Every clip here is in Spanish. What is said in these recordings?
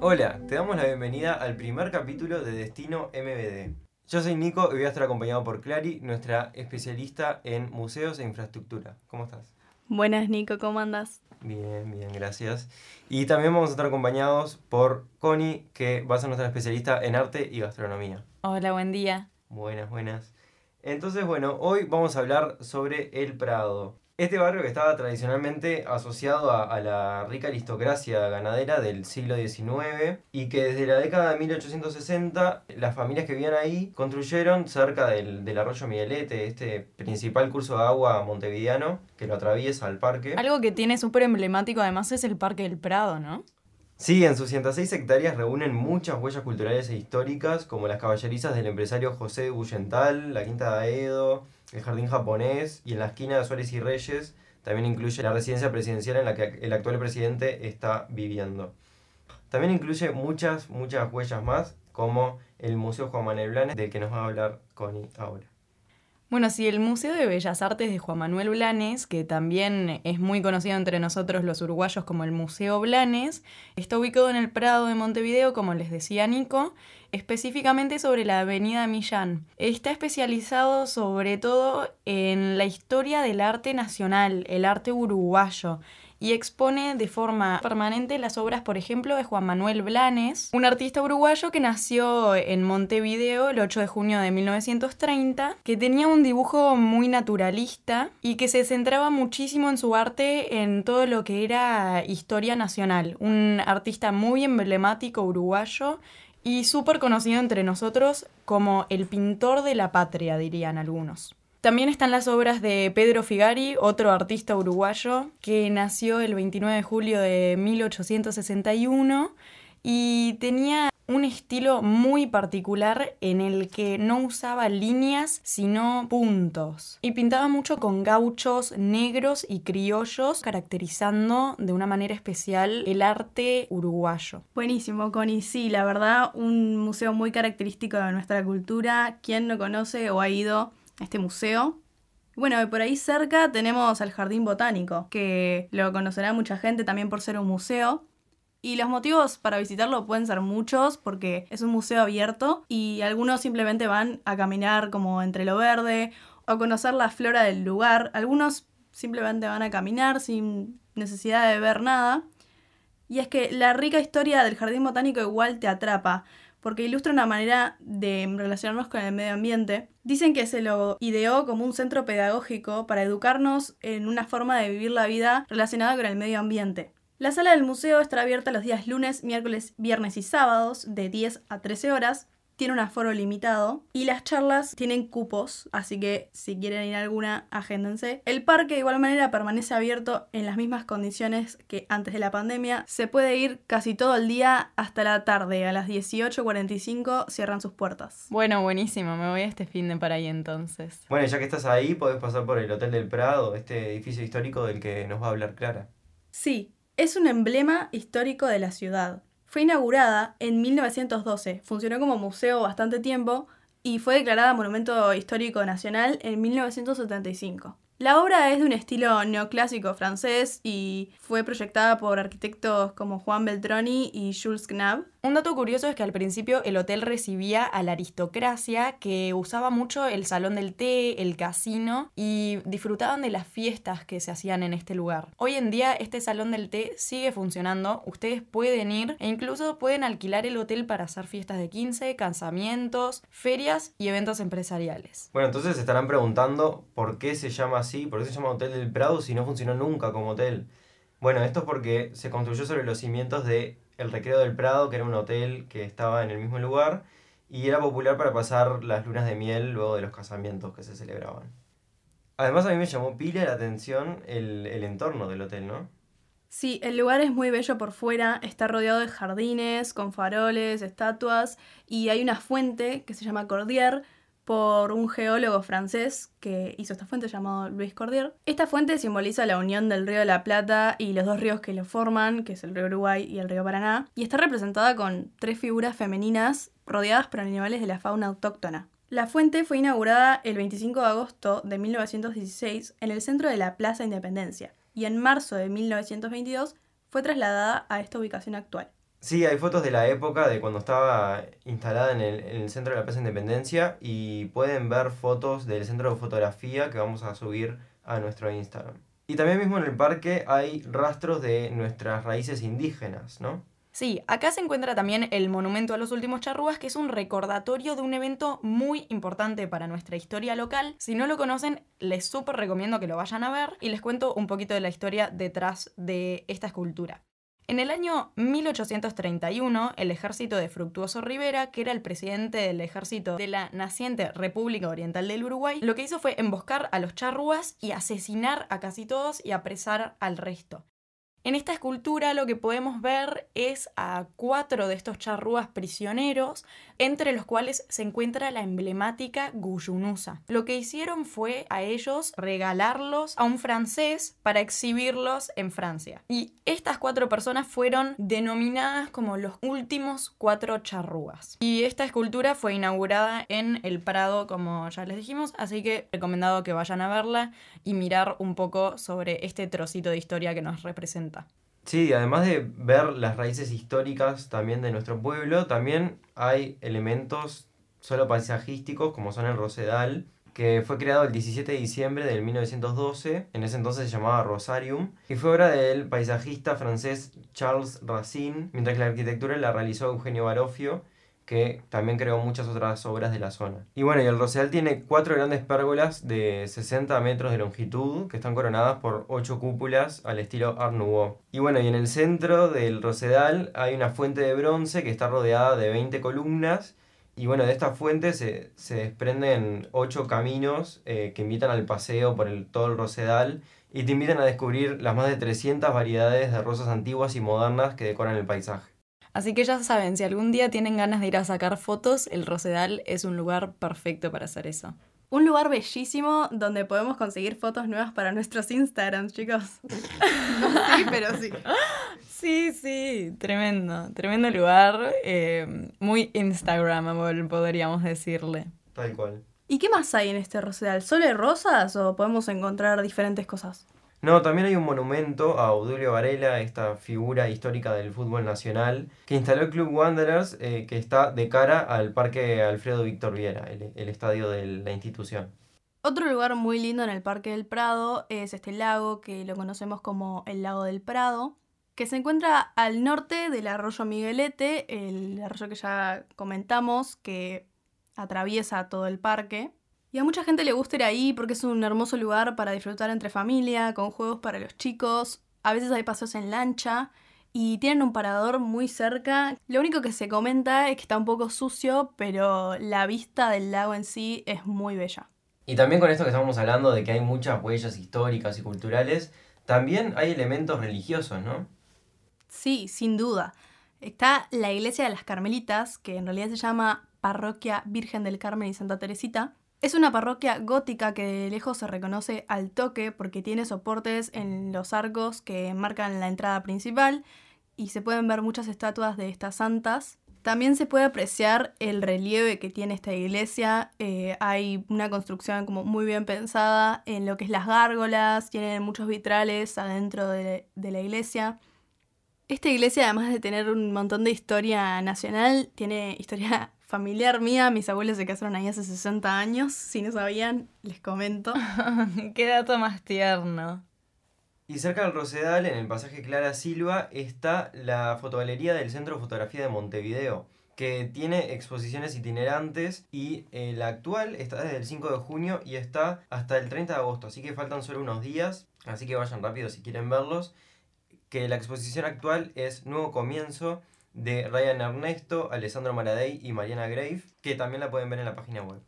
Hola, te damos la bienvenida al primer capítulo de Destino MBD. Yo soy Nico y voy a estar acompañado por Clary, nuestra especialista en museos e infraestructura. ¿Cómo estás? Buenas, Nico, ¿cómo andas? Bien, bien, gracias. Y también vamos a estar acompañados por Connie, que va a ser nuestra especialista en arte y gastronomía. Hola, buen día. Buenas, buenas. Entonces, bueno, hoy vamos a hablar sobre el Prado. Este barrio que estaba tradicionalmente asociado a, a, la rica aristocracia ganadera del siglo XIX y que desde la década de 1860 las familias que vivían ahí construyeron cerca del, del arroyo Miguelete, este principal curso de agua montevideano que lo atraviesa al parque. Algo que tiene súper emblemático además es el Parque del Prado, ¿no? Sí, en sus 106 hectáreas reúnen muchas huellas culturales e históricas, como las caballerizas del empresario José de Bullental, la Quinta de Aedo, el Jardín Japonés y en la esquina de Suárez y Reyes también incluye la residencia presidencial en la que el actual presidente está viviendo. También incluye muchas, muchas huellas más, como el Museo Juan Manuel Blanes, del que nos va a hablar Connie ahora. Bueno, sí, el Museo de Bellas Artes de Juan Manuel Blanes, que también es muy conocido entre nosotros los uruguayos como el Museo Blanes, está ubicado en el Prado de Montevideo, como les decía Nico, específicamente sobre la avenida Millán. Está especializado sobre todo en la historia del arte nacional, el arte uruguayo, y expone de forma permanente las obras, por ejemplo, de Juan Manuel Blanes, un artista uruguayo que nació en Montevideo el 8 de junio de 1930, que tenía un dibujo muy naturalista y que se centraba muchísimo en su arte en todo lo que era historia nacional, un artista muy emblemático uruguayo y súper conocido entre nosotros como el pintor de la patria, dirían algunos. También están las obras de Pedro Figari, otro artista uruguayo que nació el 29 de julio de 1861 y tenía un estilo muy particular en el que no usaba líneas sino puntos y pintaba mucho con gauchos negros y criollos caracterizando de una manera especial el arte uruguayo. Buenísimo, Connie. Sí, la verdad, un museo muy característico de nuestra cultura. ¿Quién no conoce o ha ido este museo. Bueno, por ahí cerca tenemos al Jardín Botánico, que lo conocerá mucha gente también por ser un museo. Y los motivos para visitarlo pueden ser muchos porque es un museo abierto y algunos simplemente van a caminar como entre lo verde o conocer la flora del lugar. Algunos simplemente van a caminar sin necesidad de ver nada. Y es que la rica historia del Jardín Botánico igual te atrapa porque ilustra una manera de relacionarnos con el medio ambiente. Dicen que se lo ideó como un centro pedagógico para educarnos en una forma de vivir la vida relacionada con el medio ambiente. La sala del museo estará abierta los días lunes, miércoles, viernes y sábados de 10 a 13 horas tiene un aforo limitado y las charlas tienen cupos, así que si quieren ir a alguna, agéndense. El parque de igual manera permanece abierto en las mismas condiciones que antes de la pandemia. Se puede ir casi todo el día hasta la tarde, a las 18.45 cierran sus puertas. Bueno, buenísimo, me voy a este fin de para ahí entonces. Bueno, ya que estás ahí, podés pasar por el Hotel del Prado, este edificio histórico del que nos va a hablar Clara. Sí, es un emblema histórico de la ciudad. Fue inaugurada en 1912, funcionó como museo bastante tiempo y fue declarada Monumento Histórico Nacional en 1975. La obra es de un estilo neoclásico francés y fue proyectada por arquitectos como Juan Beltroni y Jules Knab. Un dato curioso es que al principio el hotel recibía a la aristocracia que usaba mucho el salón del té, el casino y disfrutaban de las fiestas que se hacían en este lugar. Hoy en día este salón del té sigue funcionando, ustedes pueden ir e incluso pueden alquilar el hotel para hacer fiestas de 15, casamientos, ferias y eventos empresariales. Bueno, entonces se estarán preguntando por qué se llama así, por qué se llama Hotel del Prado si no funcionó nunca como hotel. Bueno, esto es porque se construyó sobre los cimientos de el Recreo del Prado, que era un hotel que estaba en el mismo lugar y era popular para pasar las lunas de miel luego de los casamientos que se celebraban. Además a mí me llamó pila la atención el, el entorno del hotel, ¿no? Sí, el lugar es muy bello por fuera, está rodeado de jardines, con faroles, estatuas y hay una fuente que se llama Cordier, por un geólogo francés que hizo esta fuente llamado Luis Cordier. Esta fuente simboliza la unión del río de la Plata y los dos ríos que lo forman, que es el río Uruguay y el río Paraná, y está representada con tres figuras femeninas rodeadas por animales de la fauna autóctona. La fuente fue inaugurada el 25 de agosto de 1916 en el centro de la Plaza Independencia y en marzo de 1922 fue trasladada a esta ubicación actual. Sí, hay fotos de la época de cuando estaba instalada en el, en el centro de la Plaza Independencia y pueden ver fotos del centro de fotografía que vamos a subir a nuestro Instagram. Y también mismo en el parque hay rastros de nuestras raíces indígenas, ¿no? Sí, acá se encuentra también el Monumento a los Últimos Charrúas, que es un recordatorio de un evento muy importante para nuestra historia local. Si no lo conocen, les súper recomiendo que lo vayan a ver y les cuento un poquito de la historia detrás de esta escultura. En el año 1831, el ejército de Fructuoso Rivera, que era el presidente del ejército de la naciente República Oriental del Uruguay, lo que hizo fue emboscar a los charrúas y asesinar a casi todos y apresar al resto. En esta escultura lo que podemos ver es a cuatro de estos charrúas prisioneros, entre los cuales se encuentra la emblemática Guyunusa. Lo que hicieron fue a ellos regalarlos a un francés para exhibirlos en Francia. Y estas cuatro personas fueron denominadas como los últimos cuatro charrúas. Y esta escultura fue inaugurada en el Prado, como ya les dijimos, así que recomendado que vayan a verla y mirar un poco sobre este trocito de historia que nos representa. Sí, además de ver las raíces históricas también de nuestro pueblo, también hay elementos solo paisajísticos como son el Rosedal, que fue creado el 17 de diciembre del 1912, en ese entonces se llamaba Rosarium, y fue obra del paisajista francés Charles Racine, mientras que la arquitectura la realizó Eugenio Barofio, que también creó muchas otras obras de la zona. Y bueno, y el Rosedal tiene cuatro grandes pérgolas de 60 metros de longitud que están coronadas por ocho cúpulas al estilo Art Nouveau. Y bueno, y en el centro del Rosedal hay una fuente de bronce que está rodeada de 20 columnas. Y bueno, de esta fuente se, se desprenden ocho caminos eh, que invitan al paseo por el, todo el Rosedal y te invitan a descubrir las más de 300 variedades de rosas antiguas y modernas que decoran el paisaje. Así que ya saben, si algún día tienen ganas de ir a sacar fotos, el Rosedal es un lugar perfecto para hacer eso. Un lugar bellísimo donde podemos conseguir fotos nuevas para nuestros Instagrams, chicos. sí, pero sí. Sí, sí, tremendo, tremendo lugar, eh, muy Instagramable, podríamos decirle. Tal cual. ¿Y qué más hay en este Rosedal? ¿Solo hay rosas o podemos encontrar diferentes cosas? No, también hay un monumento a Obdulio Varela, esta figura histórica del fútbol nacional, que instaló el Club Wanderers, eh, que está de cara al Parque Alfredo Víctor Viera, el, el estadio de la institución. Otro lugar muy lindo en el Parque del Prado es este lago que lo conocemos como el Lago del Prado, que se encuentra al norte del arroyo Miguelete, el arroyo que ya comentamos, que atraviesa todo el parque. Y a mucha gente le gusta ir ahí porque es un hermoso lugar para disfrutar entre familia, con juegos para los chicos. A veces hay paseos en lancha y tienen un parador muy cerca. Lo único que se comenta es que está un poco sucio, pero la vista del lago en sí es muy bella. Y también con esto que estamos hablando de que hay muchas huellas históricas y culturales, también hay elementos religiosos, ¿no? Sí, sin duda. Está la iglesia de las Carmelitas, que en realidad se llama Parroquia Virgen del Carmen y Santa Teresita, es una parroquia gótica que de lejos se reconoce al toque porque tiene soportes en los arcos que marcan la entrada principal y se pueden ver muchas estatuas de estas santas. También se puede apreciar el relieve que tiene esta iglesia. Eh, hay una construcción como muy bien pensada en lo que es las gárgolas, tienen muchos vitrales adentro de, de la iglesia. Esta iglesia, además de tener un montón de historia nacional, tiene historia familiar mía, mis abuelos se casaron ahí hace 60 años. Si no sabían, les comento. Qué dato más tierno. Y cerca del Rosedal, en el pasaje Clara Silva, está la fotogalería del Centro de Fotografía de Montevideo, que tiene exposiciones itinerantes y eh, la actual está desde el 5 de junio y está hasta el 30 de agosto, así que faltan solo unos días, así que vayan rápido si quieren verlos. Que la exposición actual es Nuevo Comienzo de Ryan Ernesto, Alessandro Maradei y Mariana Grave, que también la pueden ver en la página web.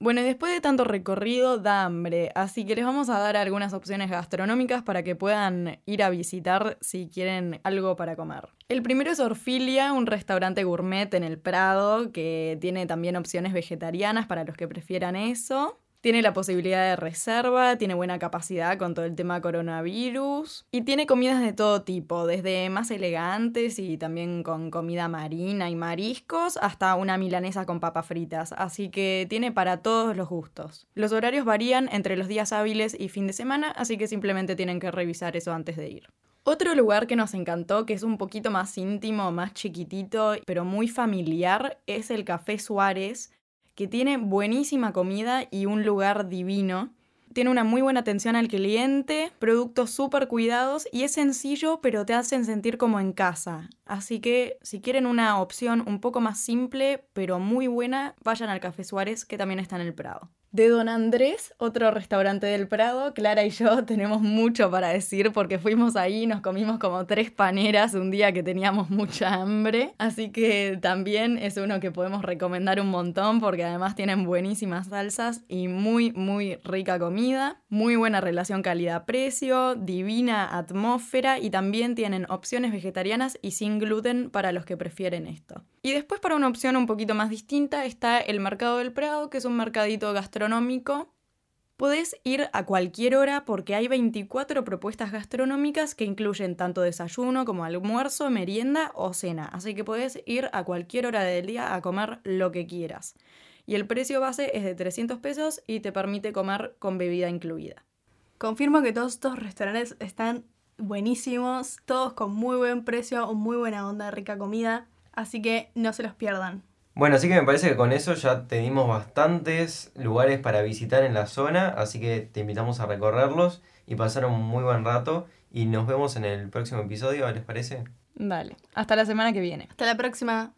Bueno, y después de tanto recorrido da hambre, así que les vamos a dar algunas opciones gastronómicas para que puedan ir a visitar si quieren algo para comer. El primero es Orfilia, un restaurante gourmet en el Prado que tiene también opciones vegetarianas para los que prefieran eso. Tiene la posibilidad de reserva, tiene buena capacidad con todo el tema coronavirus y tiene comidas de todo tipo, desde más elegantes y también con comida marina y mariscos hasta una milanesa con papas fritas, así que tiene para todos los gustos. Los horarios varían entre los días hábiles y fin de semana, así que simplemente tienen que revisar eso antes de ir. Otro lugar que nos encantó, que es un poquito más íntimo, más chiquitito, pero muy familiar, es el Café Suárez, que tiene buenísima comida y un lugar divino. Tiene una muy buena atención al cliente, productos súper cuidados y es sencillo, pero te hacen sentir como en casa. Así que si quieren una opción un poco más simple, pero muy buena, vayan al Café Suárez, que también está en el Prado. De Don Andrés, otro restaurante del Prado, Clara y yo tenemos mucho para decir porque fuimos ahí y nos comimos como tres paneras un día que teníamos mucha hambre. Así que también es uno que podemos recomendar un montón porque además tienen buenísimas salsas y muy, muy rica comida. Muy buena relación calidad-precio, divina atmósfera y también tienen opciones vegetarianas y sin gluten para los que prefieren esto. Y después para una opción un poquito más distinta está el Mercado del Prado, que es un mercadito gastronómico. Podés ir a cualquier hora porque hay 24 propuestas gastronómicas que incluyen tanto desayuno como almuerzo, merienda o cena. Así que podés ir a cualquier hora del día a comer lo que quieras. Y el precio base es de 300 pesos y te permite comer con bebida incluida. Confirmo que todos estos restaurantes están buenísimos, todos con muy buen precio, muy buena onda, rica comida. Así que no se los pierdan. Bueno, así que me parece que con eso ya tenemos bastantes lugares para visitar en la zona, así que te invitamos a recorrerlos y pasar un muy buen rato y nos vemos en el próximo episodio, ¿les parece? Vale, hasta la semana que viene. Hasta la próxima.